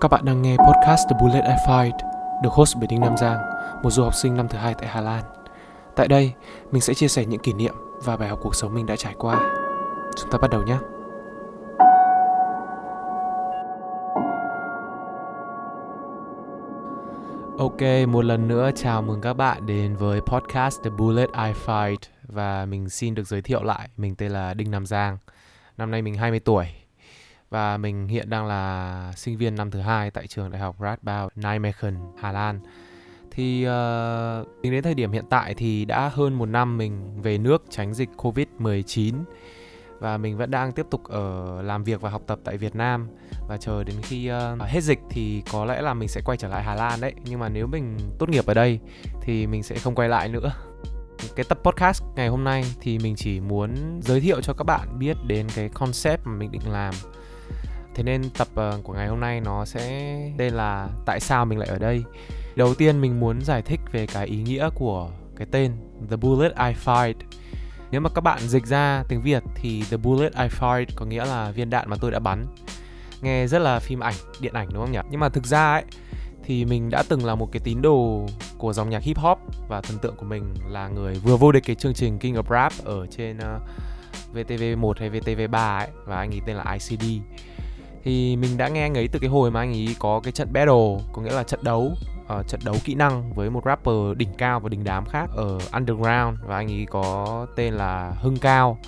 Các bạn đang nghe podcast The Bullet I Fight được host bởi Đinh Nam Giang, một du học sinh năm thứ hai tại Hà Lan. Tại đây, mình sẽ chia sẻ những kỷ niệm và bài học cuộc sống mình đã trải qua. Chúng ta bắt đầu nhé. Ok, một lần nữa chào mừng các bạn đến với podcast The Bullet I Fight và mình xin được giới thiệu lại, mình tên là Đinh Nam Giang. Năm nay mình 20 tuổi và mình hiện đang là sinh viên năm thứ hai tại trường đại học Radboud Nijmegen, Hà Lan. Thì uh, tính đến thời điểm hiện tại thì đã hơn một năm mình về nước tránh dịch Covid-19 và mình vẫn đang tiếp tục ở làm việc và học tập tại Việt Nam. Và chờ đến khi uh, hết dịch thì có lẽ là mình sẽ quay trở lại Hà Lan đấy. Nhưng mà nếu mình tốt nghiệp ở đây thì mình sẽ không quay lại nữa. Cái tập podcast ngày hôm nay thì mình chỉ muốn giới thiệu cho các bạn biết đến cái concept mà mình định làm thế nên tập ờ, của ngày hôm nay nó sẽ đây là tại sao mình lại ở đây? Đầu tiên mình muốn giải thích về cái ý nghĩa của cái tên The Bullet I Fired nếu mà các bạn dịch ra tiếng Việt thì The Bullet I Fired có nghĩa là viên đạn mà tôi đã bắn. Nghe rất là phim ảnh điện ảnh đúng không nhỉ? Nhưng mà thực ra ấy thì mình đã từng là một cái tín đồ của dòng nhạc hip hop và thần tượng của mình là người vừa vô địch cái chương trình King of Rap ở trên ờ, uh, VTV1 hay VTV3 ấy và anh ấy tên là ICD thì mình đã nghe anh ấy từ cái hồi mà anh ấy có cái trận battle có nghĩa là trận đấu uh, trận đấu kỹ năng với một rapper đỉnh cao và đỉnh đám khác ở underground. Và anh ấy có tên là Hưng Cao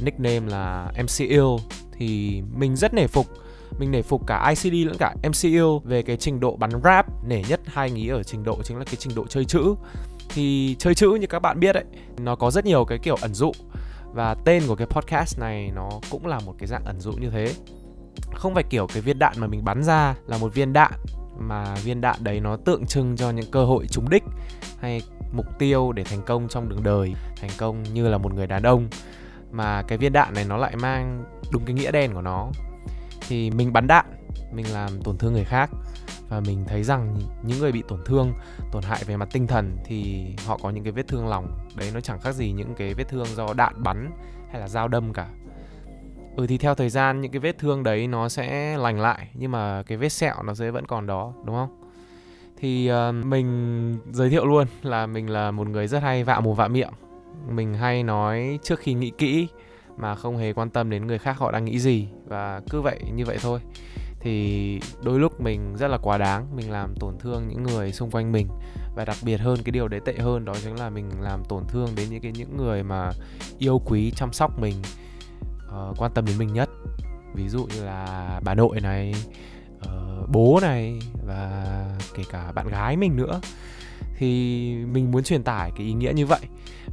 nickname là MC Ill. Thì mình rất nể phục mình nể phục cả ICD lẫn cả MCU về cái trình độ bắn rap nể nhất hai anh ý ở trình độ chính là cái trình độ chơi chữ. Thì chơi chữ như các bạn biết ấy nó có rất nhiều cái kiểu ẩn dụ. Và tên của cái podcast này nó cũng là một cái dạng ẩn dụ như thế không phải kiểu cái viên đạn mà mình bắn ra là một viên đạn, mà viên đạn đấy nó tượng trưng cho những cơ hội trúng đích hay mục tiêu để thành công trong đường đời, thành công như là một người đàn ông. Mà cái viên đạn này nó lại mang đúng cái nghĩa đen của nó. Thì mình bắn đạn, mình làm tổn thương người khác và mình thấy rằng những người bị tổn thương, tổn hại về mặt tinh thần thì họ có những cái vết thương lòng. Đấy, nó chẳng khác gì những cái vết thương do đạn bắn hay là dao đâm cả ừ thì theo thời gian những cái vết thương đấy nó sẽ lành lại nhưng mà cái vết sẹo nó sẽ vẫn còn đó đúng không? Thì uh, mình giới thiệu luôn là mình là một người rất hay vạ mồm vạ miệng. Mình hay nói trước khi nghĩ kỹ mà không hề quan tâm đến người khác họ đang nghĩ gì và cứ vậy như vậy thôi. Thì đôi lúc mình rất là quá đáng mình làm tổn thương những người xung quanh mình và đặc biệt hơn cái điều đấy tệ hơn đó chính là mình làm tổn thương đến những cái những người mà yêu quý chăm sóc mình uh, quan tâm đến mình nhất. Ví dụ như là bà nội này uh, bố này và kể cả bạn gái mình nữa. Thì mình muốn truyền tải cái ý nghĩa như vậy.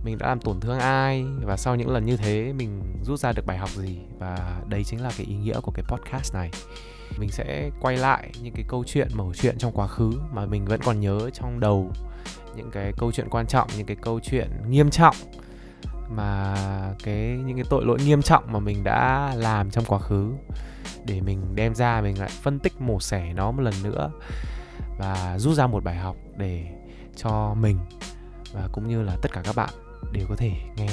Mình đã làm tổn thương ai và sau những lần như thế mình rút ra được bài học gì? Và đây chính là cái ý nghĩa của cái podcast này. Mình sẽ quay lại những cái câu chuyện mẩu chuyện trong quá khứ mà mình vẫn còn nhớ trong đầu. Những cái câu chuyện quan trọng những cái câu chuyện nghiêm trọng mà cái, những cái tội lỗi nghiêm trọng mà mình đã làm trong quá khứ, để mình đem ra mình lại phân tích, mổ xẻ nó một lần nữa và rút ra một bài học để cho mình và cũng như là tất cả các bạn đều có thể nghe.